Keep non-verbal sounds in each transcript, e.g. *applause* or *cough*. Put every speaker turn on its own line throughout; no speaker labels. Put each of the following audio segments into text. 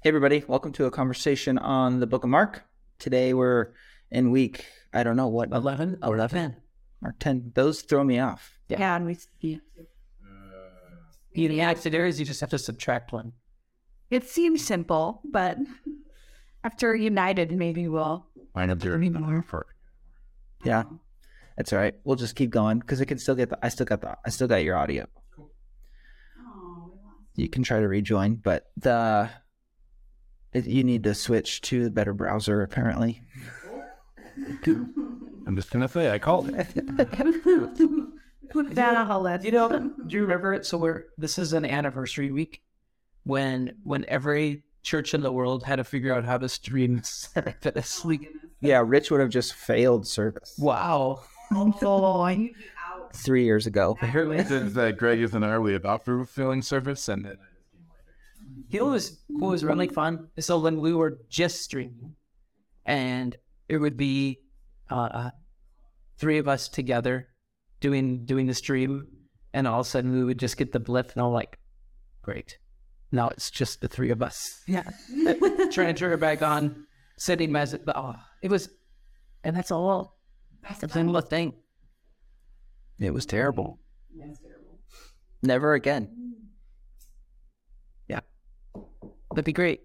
Hey, everybody. Welcome to a conversation on the book of Mark. Today we're in week, I don't know what,
11? 11.
Mark 10. Those throw me off.
Yeah, and we yeah.
You the accident areas, you just have to subtract one.
it seems simple, but after United, maybe we'll.
Line up there for
Yeah. That's all right. We'll just keep going because I can still get the, I still got the, I still got your audio. You can try to rejoin, but the, it, you need to switch to the better browser apparently.
I'm just gonna say I called it. *laughs*
Put that a list.
You know, do you remember it? So we're this is an anniversary week when when every church in the world had to figure out how to stream *laughs* this week.
Yeah. Rich would have just failed service
Wow.
Three years ago.
Apparently, says that Greg is an early adopter of filling service, and then
You know what was, what was really fun? So when we were just streaming, and it would be uh, three of us together doing doing the stream, and all of a sudden we would just get the blip, and I'm like, great. Now it's just the three of us. Yeah. *laughs* Trying to turn it back on, setting message. But oh, it was, and that's all. That's the single thing.
It was terrible. That's terrible. Never again.
Yeah. That'd be great.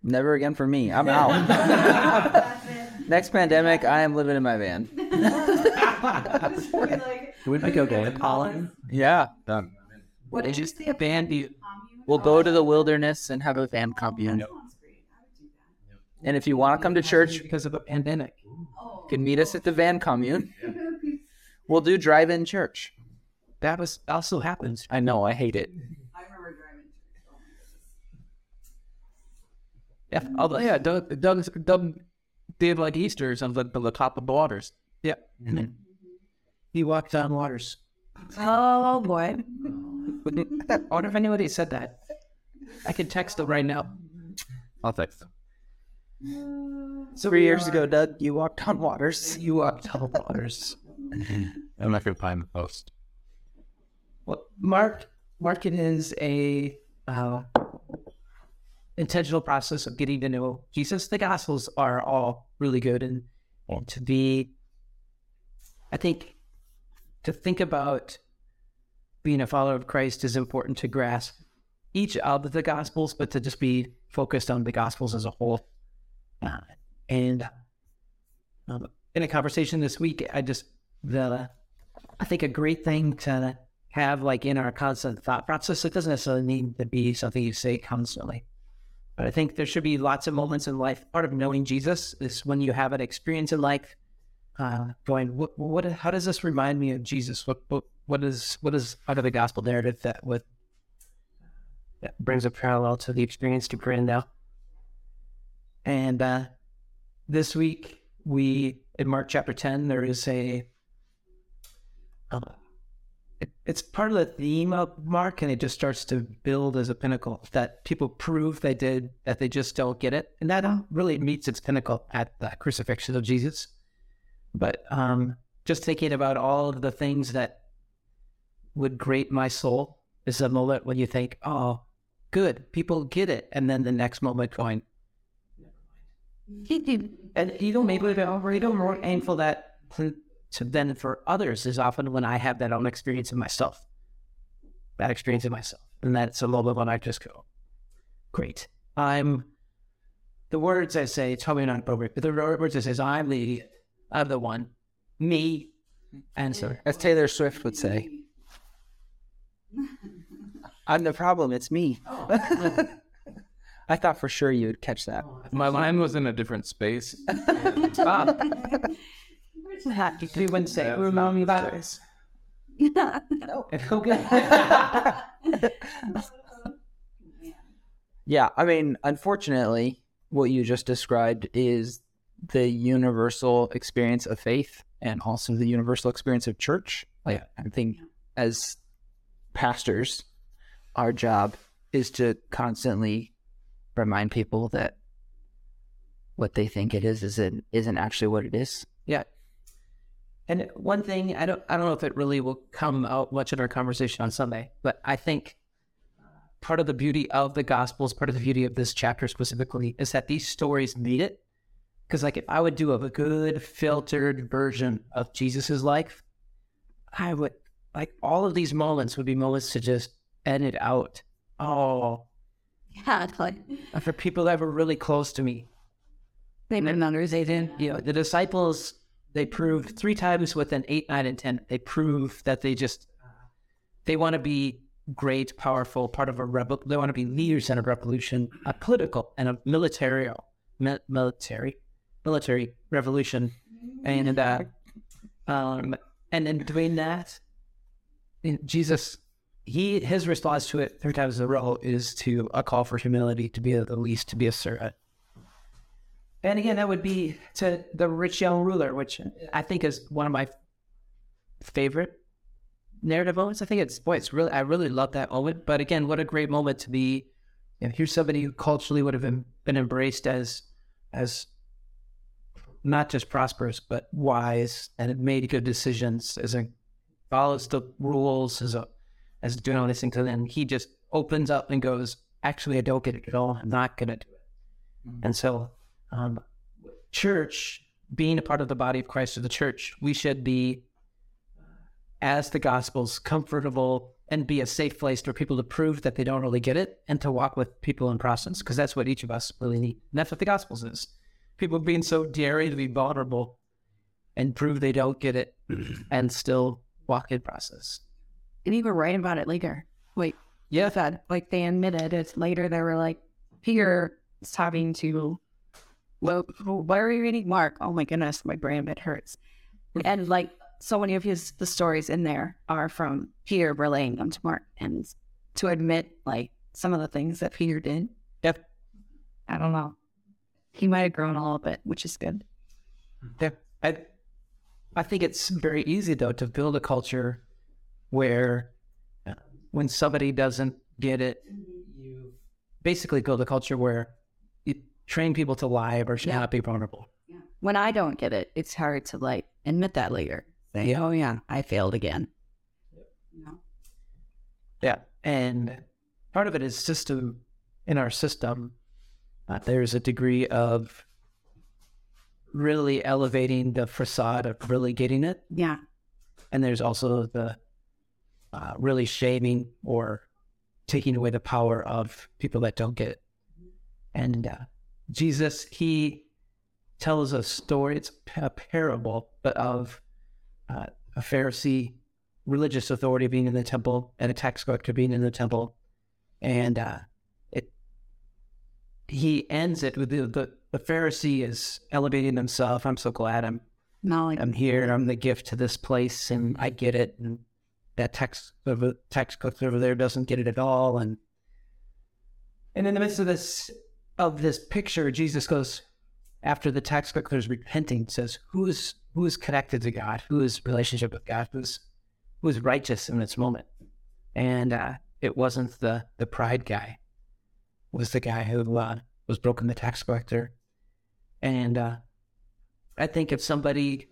Never again for me. I'm out. *laughs* Next pandemic, I am living in my van.
Would we go to Colin?
Yeah.
done.
What did you say? A band? Do you,
We'll go to the wilderness and have a van commune. And if you want to come to church,
because of a pandemic. Oh.
you can meet us at the van commune. *laughs* We'll do drive-in church.
That was also happens.
I know, I hate it.
Yeah, although, yeah, Doug, Doug, Doug did like Easter or something on the top of the waters. Yeah. He walked on waters.
Oh boy. *laughs*
I wonder if anybody said that. I can text him right now.
I'll text him.
So
Three years ago, Doug, you walked on waters.
you walked on waters.
I'm not gonna find the post.
Well, Mark, Mark it is a uh, intentional process of getting to know Jesus. The Gospels are all really good, and, and to be, I think, to think about being a follower of Christ is important to grasp each of the Gospels, but to just be focused on the Gospels as a whole. Uh, and um, in a conversation this week, I just the I think a great thing to have like in our constant thought process. It doesn't necessarily need to be something you say constantly, but I think there should be lots of moments in life. Part of knowing Jesus is when you have an experience in life, uh, going, what, what, how does this remind me of Jesus? What, what, what is, what is out of the gospel narrative that would that brings a parallel to the experience to now? And uh, this week we in Mark chapter ten there is a uh, it's part of the theme of Mark, and it just starts to build as a pinnacle that people prove they did, that they just don't get it, and that really meets its pinnacle at the crucifixion of Jesus. But um, just thinking about all of the things that would grate my soul is a moment when you think, "Oh, good, people get it," and then the next moment going, *laughs* and you know, maybe the or you know, more painful that to, then for others is often when I have that own experience in myself, that experience in myself, and that's a moment when I just go, "Great, I'm." The words I say, it's probably not appropriate, but the words I say is, "I'm the. I'm the one, me." Answer.
As Taylor Swift would say. *laughs* I'm the problem, it's me. *laughs* I thought for sure you would catch that.
My line was in a different space. *laughs*
Bob. We wouldn't say, "Remember me about this." *laughs* *laughs*
Yeah, I mean, unfortunately, what you just described is the universal experience of faith and also the universal experience of church. Like, I think as pastors, our job is to constantly remind people that what they think it is isn't isn't actually what it is.
Yeah. And one thing I don't I don't know if it really will come out much in our conversation on Sunday, but I think uh, part of the beauty of the Gospels, part of the beauty of this chapter specifically, is that these stories meet it. Because, like, if I would do a good filtered version of Jesus's life, I would like all of these moments would be moments to just edit out. Oh,
Yeah, like
for people that were really close to me,
they didn't understand.
they didn't. You know, the disciples they prove three times within eight, nine, and ten. They prove that they just they want to be great, powerful, part of a rebel. They want to be leaders in a revolution, a political and a military, mi- military, military revolution, and uh, um, and in doing that, Jesus, he his response to it three times in a row is to a call for humility, to be the least, to be a servant. And again, that would be to the rich young ruler, which I think is one of my favorite narrative moments. I think it's boy, it's really I really love that moment. But again, what a great moment to be. You know, here's somebody who culturally would have been, been embraced as as not just prosperous but wise and had made good decisions as a follows the rules as a as doing all these things and then he just opens up and goes actually i don't get it at all i'm not going to do it mm-hmm. and so um, church being a part of the body of christ or the church we should be as the gospels comfortable and be a safe place for people to prove that they don't really get it and to walk with people in process because that's what each of us really need and that's what the gospels is people being so daring to be vulnerable and prove they don't get it *laughs* and still walk in process
And even write about it later. Like
yeah
that, like they admitted it later. They were like, Peter is having to. Well, why are you reading Mark? Oh my goodness, my brain bit hurts. And like so many of his the stories in there are from Peter relaying them to Mark, and to admit like some of the things that Peter did.
Yep.
I don't know. He might have grown a little bit, which is good.
Yeah, I, I think it's very easy though to build a culture where uh, when somebody doesn't get it, you basically build a culture where train people to lie or should
Yeah.
not be vulnerable. Yeah.
When I don't get it, it's hard to like admit that later. Say, oh yeah, I failed again. You?
Yeah, and part of it is system in our system. Uh, there's a degree of really elevating the facade of really getting it,
Yeah.
and there's also the uh, really shaming or taking away the power of people that don't get it. And uh, Jesus, he tells a story. It's a parable, but of uh, a Pharisee religious authority being in the temple and a tax collector being in the temple, and uh, it. He ends it with the, the the Pharisee is elevating himself. I'm so glad I'm
No,
I'm here. I'm the gift to this place, and I get it. And that tax tax collector over there doesn't get it at all. And and in the midst of this of this picture, Jesus goes after the tax collector is repenting, says, "Who is who is connected to God? Who is relationship with God? Who's who is righteous in this moment?" And uh, it wasn't the the pride guy. It was the guy who uh, was broken the tax collector, and uh, I think if somebody,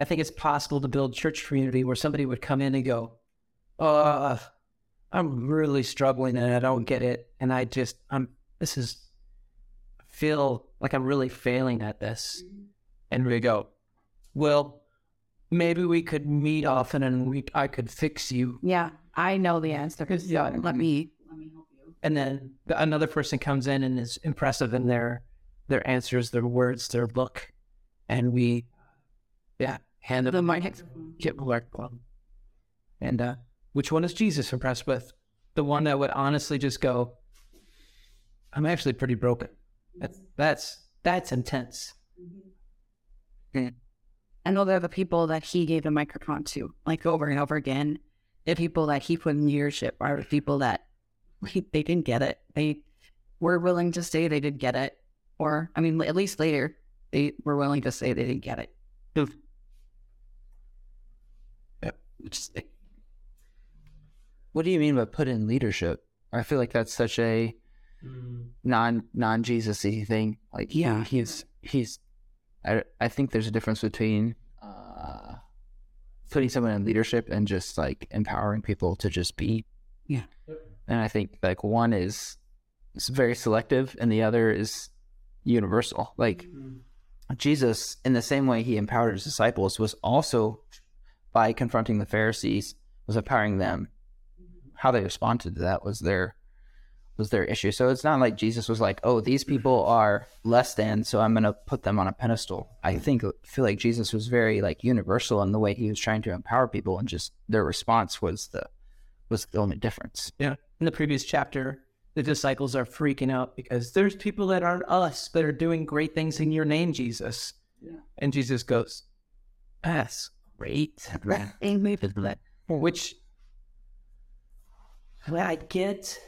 I think it's possible to build church community where somebody would come in and go, "Uh, I'm really struggling and I don't get it, and I just, I'm, this is, feel like I'm really failing at this," and we go, "Well, maybe we could meet often and we, I could fix you."
yeah, I know the answer.
Yeah.
Let me. Let me help you.
And then another person comes in and is impressive in their their answers, their words, their look, and we, yeah, hand them
The mic.
get microphone. And uh, which one is Jesus impressed with? The one that would honestly just go, "I'm actually pretty broken." That's that's that's intense.
I know they're the people that he gave the microphone to, like over and over again. The people that he put in leadership are the people that he, they didn't get it. They were willing to say they didn't get it, or I mean, at least later they were willing to say they didn't get it.
Which is,
What do you mean by put in leadership? I feel like that's such a non non Jesus-y thing. Like
Yeah.
he's he's. I I think there's a difference between uh, putting someone in leadership and just like empowering people to just be.
Yeah.
and I think like one is is very selective, and the other is universal. Like Jesus, in the same way he empowered his disciples, was also by confronting the Pharisees, was empowering them. How they responded to that was their was their issue. So it's not like Jesus was like, "Oh, these people are less than, so I'm going to put them on a pedestal." I hmm. think feel like Jesus was very like universal in the way he was trying to empower people, and just their response was the was the only difference.
Yeah. In the previous chapter, the disciples are freaking out because there's people that aren't us that are doing great things in your name, Jesus.
Yeah.
And Jesus goes, That's great. *laughs* Which well, I get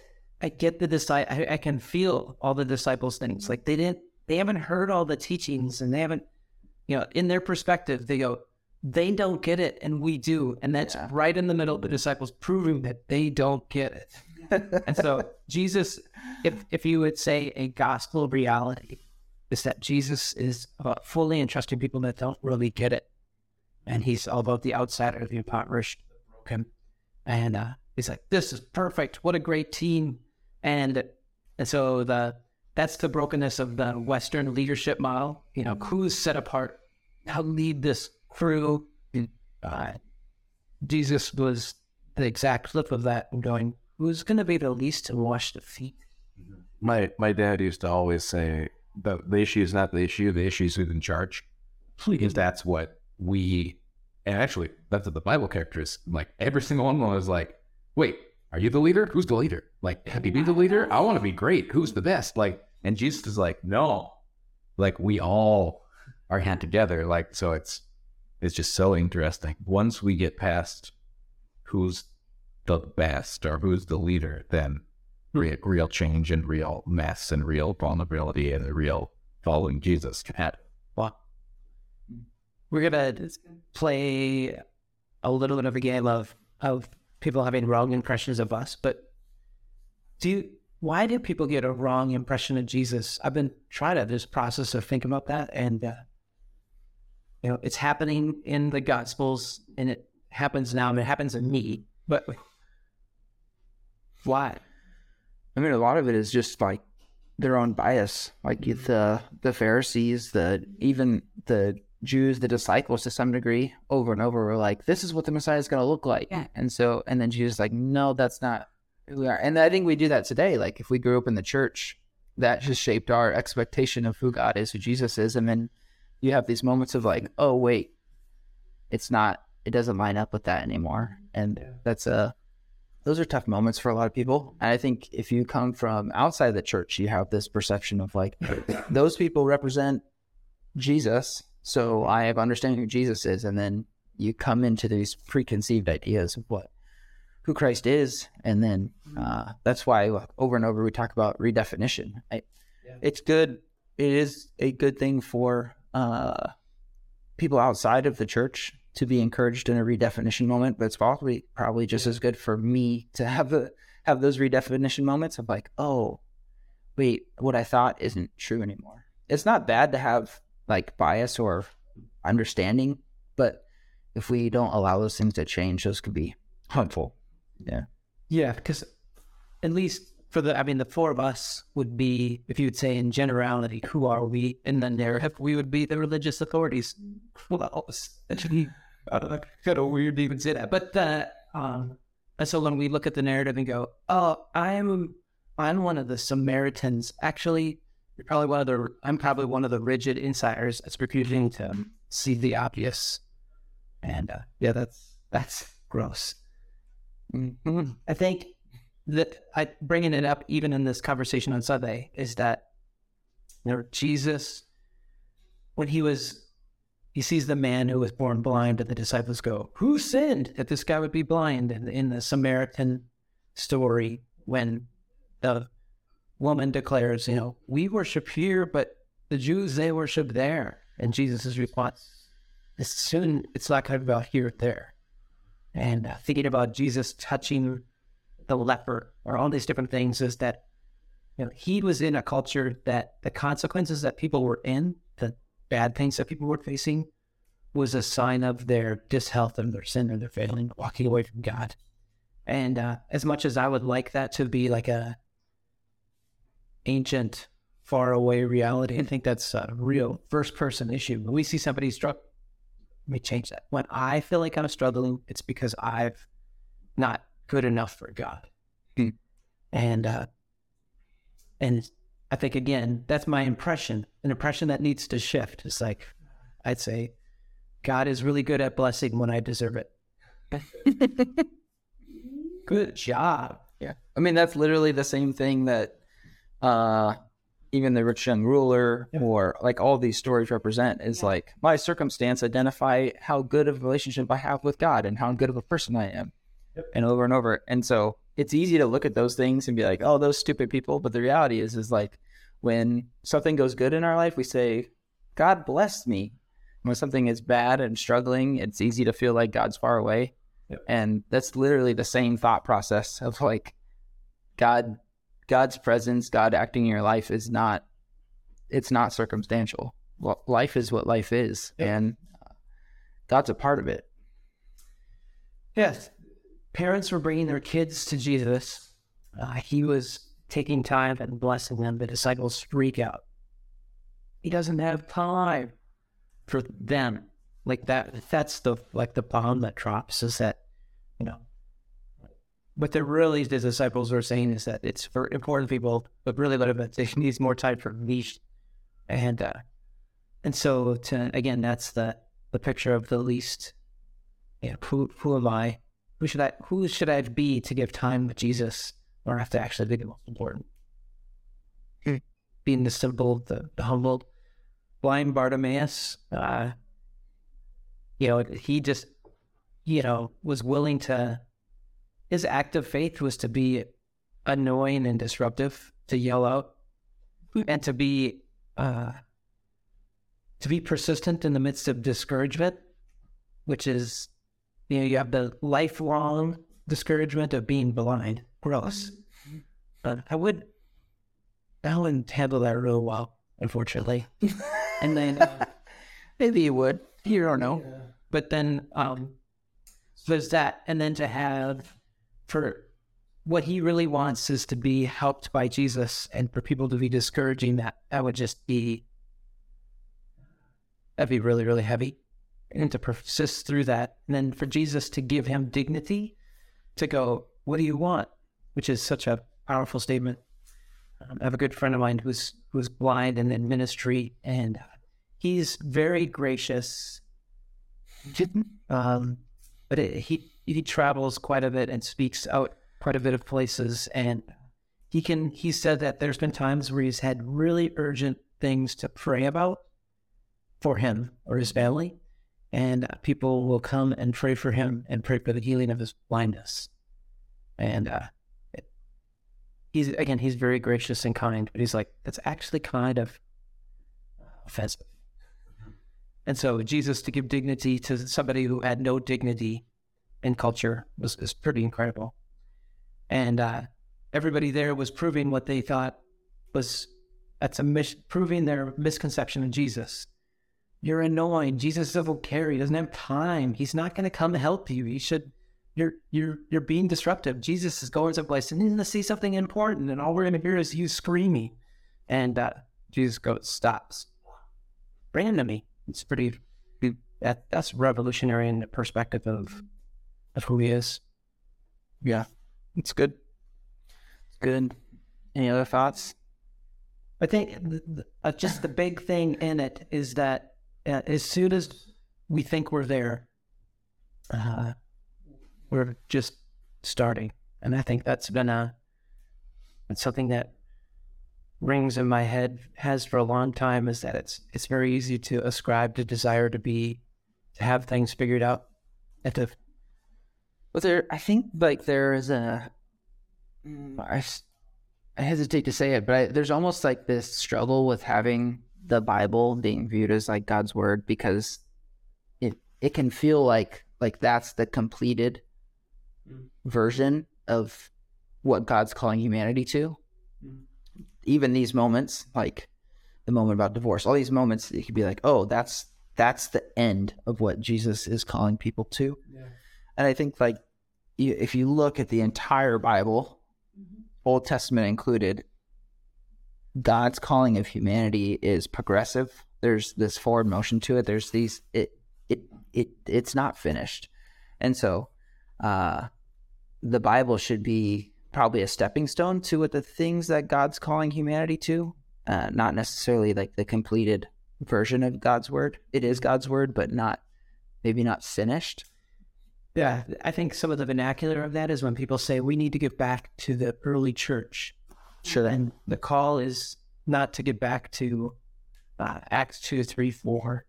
I get the disciple I, I can feel all the disciples things. Like they didn't they haven't heard all the teachings and they haven't you know, in their perspective, they go, they don't get it and we do. And that's
Yeah.
right in the middle of the disciples proving that they don't get it. *laughs* and so Jesus, if if you would say a gospel reality, is that Jesus is about fully entrusting people that don't really get it. And he's all about the outsider, the impoverished, the broken. And uh, he's like, This is perfect. What a great team. And and so the that's the brokenness of the Western leadership model. You know, who's set apart? How lead this crew? Uh, Jesus was the exact flip of that and going, who's going to be the least to wash the feet?
My my dad used to always say the the issue is not the issue, the issue is who's in charge. Because that's what we and actually that's what the Bible character is. Like every single one of them was like, Wait, are you the leader? Who's the leader? Like, have you be the leader? I want to be great. Who's the best? Like and Jesus is like, No. Like we all are hand together. Like so it's it's just so interesting. Once we get past who's the best or who's the leader, then hmm. real, real change and real mess and real vulnerability and a real following Jesus can happen.
Well, we're going to play a little bit of a game of, of people having wrong impressions of us, but do you, why do people get a wrong impression of Jesus? I've been trying to this process of thinking about that, and uh, you know, it's happening in the Gospels, and it happens now, and it happens in me. But why?
I mean, a lot of it is just like their own bias, like the the Pharisees, the even the Jews, the disciples to some degree, over and over were like, "This is what the Messiah is going to look like,"
Yeah.
and so and then Jesus is like, "No, that's not who we are." And I think we do that today. Like if we grew up in the church, that just shaped our expectation of who God is, who Jesus is, and then you have these moments of like, "Oh wait, it's not. It doesn't line up with that anymore," mm-hmm. and that's a those are tough moments for a lot of people. And I think if you come from outside the church, you have this perception of like, *coughs* those people represent Jesus. So I have understanding who Jesus is. And then you come into these preconceived ideas of what, who Christ is. And then uh, that's why over and over we talk about redefinition. I, It's good. It is a good thing for uh, people outside of the church to be encouraged in a redefinition moment, but it's probably probably just as good for me to have the have those redefinition moments of like, oh, wait, what I thought isn't true anymore. It's not bad to have like bias or understanding, but if we don't allow those things to change, those could be harmful. Yeah.
Yeah, because at least for the, I mean, the four of us would be, if you would say in generality, who are we in the narrative? We would be the religious authorities. Well, *laughs* actually kind of weird to even say that, but uh, um, so when we look at the narrative and go, "Oh, I'm, I'm one of the Samaritans." Actually, you're probably one of the. I'm probably one of the rigid insiders that's refusing to see the obvious, and uh, yeah, that's that's gross.
Mm-hmm.
I think that I bringing it up even in this conversation on Sunday is that you know Jesus when he was he sees the man who was born blind and the disciples go who sinned that this guy would be blind and in the Samaritan story when the woman declares you know we worship here but the Jews they worship there. And Jesus' response is soon it's not kind of about here or there. And uh, thinking about Jesus touching the leper or all these different things is that you know he was in a culture that the consequences that people were in the bad things that people were facing was a sign of their dishealth and their sin or their failing walking away from god. And uh, as much as I would like that to be like a ancient, far away reality, I think that's a real first person issue. When we see somebody struggle, let me change that. When I feel like I'm struggling, it's because I've not good enough for God.
Hmm.
And uh, and I think again, that's my impression, an impression that needs to shift. It's like I'd say, God is really good at blessing when I deserve it. *laughs* good job.
Yeah. I mean, that's literally the same thing that uh, even the rich young ruler
Yeah.
or like all these stories represent is like my circumstance identify how good of a relationship I have with God and how good of a person I am.
Yep.
And over and over. And so it's easy to look at those things and be like, oh, those stupid people. But the reality is, is like when something goes good in our life, we say, God blessed me. When something is bad and struggling, it's easy to feel like God's far away.
Yep.
And that's literally the same thought process of like God God's presence, God acting in your life is not it's not circumstantial. Well, life is what life is,
Yep.
and uh, God's a part of it.
Yes. Parents were bringing their kids to Jesus. Uh, he was taking time and blessing them. The disciples freak out. He doesn't have time for them. Like that, that's the like the bomb that drops is that, you know, what they're really the disciples are saying is that it's for important people, but really what it they needs more time for me. And uh and so to again, that's the the picture of the least yeah, who who am I? Who should I who should I be to give time with Jesus or have to actually be the most important?
Hmm.
Being the simple, the, the humbled, blind Bartimaeus, uh, you know, he just, you know, was willing to. His act of faith was to be annoying and disruptive, to yell out, and to be, uh, to be persistent in the midst of discouragement, which is you know, you have the lifelong discouragement of being blind. Gross. But I would, I wouldn't handle that real well, unfortunately. *laughs* and then, uh,
Maybe you would. You don't know.
but then, um, there's that. And then to have, for what he really wants is to be helped by Jesus and for people to be discouraging that, that would just be, that'd be really, really heavy and to persist through that. And then for Jesus to give him dignity to go, What do you want? Which is such a powerful statement. Um, I have a good friend of mine who's who's blind and in ministry, and he's very gracious. um, but it, he he travels quite a bit and speaks out quite a bit of places, and he can. He said that there's been times where he's had really urgent things to pray about for him or his family, and people will come and pray for him and pray for the healing of his blindness. And uh, he's again, he's very gracious and kind, but he's like, that's actually kind of offensive. And so Jesus to give dignity to somebody who had no dignity in culture was, was pretty incredible. And uh, everybody there was proving what they thought was that's a mis- proving their misconception of Jesus. You're annoying. Jesus doesn't care. He doesn't have time. He's not going to come help you. He should. You're you're you're being disruptive. Jesus is going someplace and he's going to see something important, and all we're going to hear is you screaming. And uh, Jesus goes stops. Bring me. It's pretty. That that's revolutionary in the perspective of of who he is.
Yeah, it's good. It's good. Any other thoughts?
I think the, the, uh, just the big thing in it is that uh, as soon as we think we're there, uh, we're just starting, and I think that's been a it's something that rings in my head has for a long time. Is that it's it's very easy to ascribe to desire to be to have things figured out, and to
But there, I think like there is a. mm, I, I hesitate to say it, but I, there's almost like this struggle with having the Bible being viewed as like God's word because it it can feel like like that's the completed version of what God's calling humanity to. Even these moments, like the moment about divorce, all these moments, it could be like, oh, that's that's the end of what Jesus is calling people to. And I think like if you look at the entire Bible, Old Testament included, God's calling of humanity is progressive. There's this forward motion to it. There's these it it it it's not finished, and so uh, the Bible should be probably a stepping stone to what the things that God's calling humanity to, uh, not necessarily like the completed version of God's word. It is God's word, but not maybe not finished.
Yeah, I think some of the vernacular of that is when people say we need to get back to the early church.
Sure.
And the call is not to get back to uh, Acts 2, 3, 4,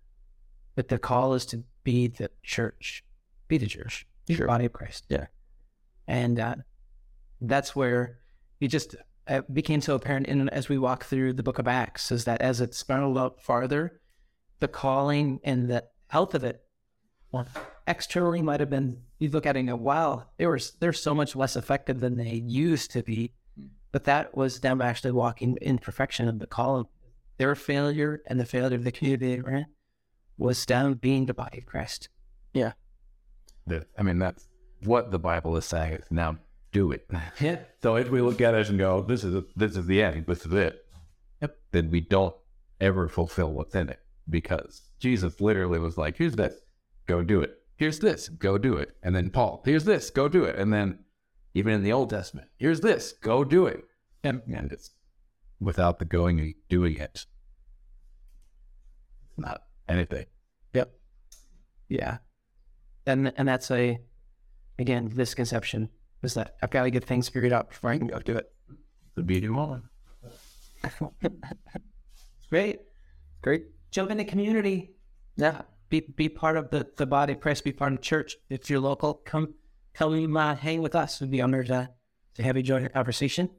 but the call is to be the church, be the church, be
Sure.
the body of Christ.
Yeah.
And uh, that's where you just uh, became so apparent in as we walk through the book of Acts is that as it spiraled out farther, the calling and the health of it well, externally might have been you look at it and go, wow, they were they're so much less effective than they used to be. Hmm. But that was them actually walking in perfection of the call. Their failure and the failure of the community they were in was them being the body of Christ.
That- I mean, that's what the Bible is saying. Now do it. *laughs*
Yeah.
So if we look at it and go, this is this is the end, this is it,
Yep.
then we don't ever fulfill what's in it because Jesus literally was like, here's this, go do it. Here's this, go do it. And then Paul, here's this, go do it. And then even in the Old Testament, here's this, go do it. And, and it's without the going and doing it, not anything.
Yep. Yeah. And and that's a again, misconception is that I've got to get things figured out before I can go do it.
The beauty *laughs* moment.
Great.
Great.
Jump into community.
Yeah.
Be be part of the, the body of Christ, be part of the church. If you're local, come come uh, hang with us. We'd be honored to, to have you join the conversation.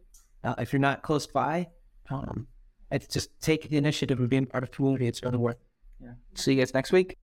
Uh, if you're not close by, um, it's just take the initiative of being part of community. It's really worth it.
See you guys next week.